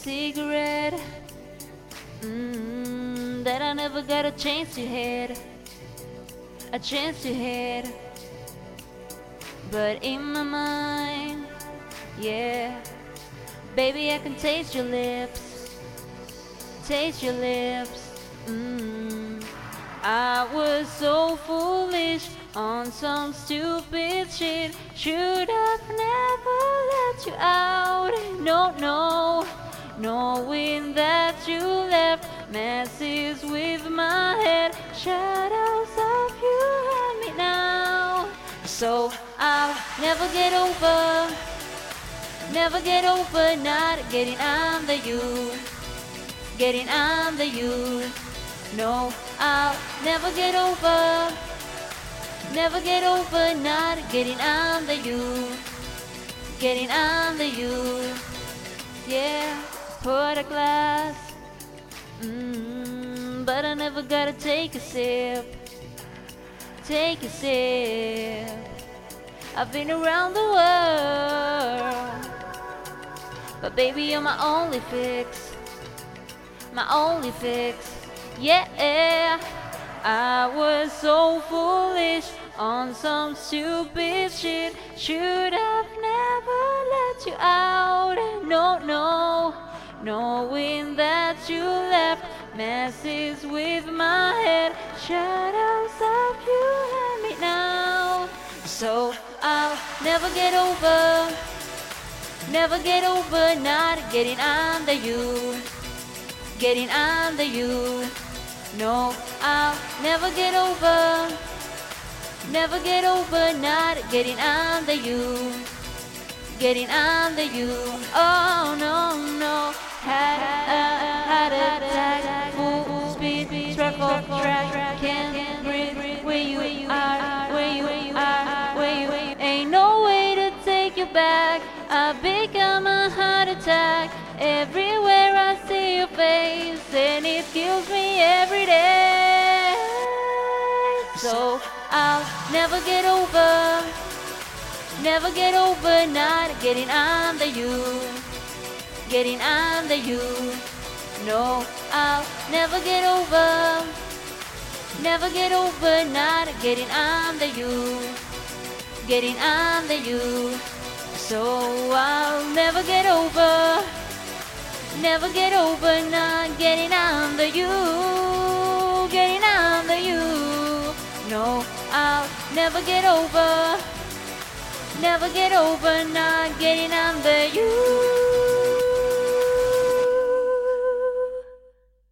cigarette mm, that I never got a chance to hit, a chance to hit. But in my mind, yeah, baby, I can taste your lips, taste your lips. Mm. I was so foolish on some stupid shit. Should have never let you out. No, no, knowing that you left messes with my head. Shadows of you haunt me now. So I'll never get over, never get over not getting under you, getting under you. No, I'll never get over, never get over not getting under you, getting under you. Yeah, pour a glass, mm, but I never gotta take a sip, take a sip. I've been around the world, but baby, you're my only fix, my only fix. Yeah, I was so foolish on some stupid shit. Should have never let you out. No, no, knowing that you left messes with my head. Shadows of you and me now. So I'll never get over, never get over not getting under you, getting under you. No, I'll never get over, never get over not getting under you, getting under you. Oh no, no, had a heart attack, full speed, track off track, can't breathe. Where you are, where you are, where you ain't no way to take you back. I become a heart attack everywhere I see your face, and it kills me every day. So I'll never get over, never get over not getting under you, getting under you. No, I'll never get over, never get over not getting under you, getting under you. So I'll never get over, never get over not getting under you, getting under you. No, I'll never get over, never get over not getting.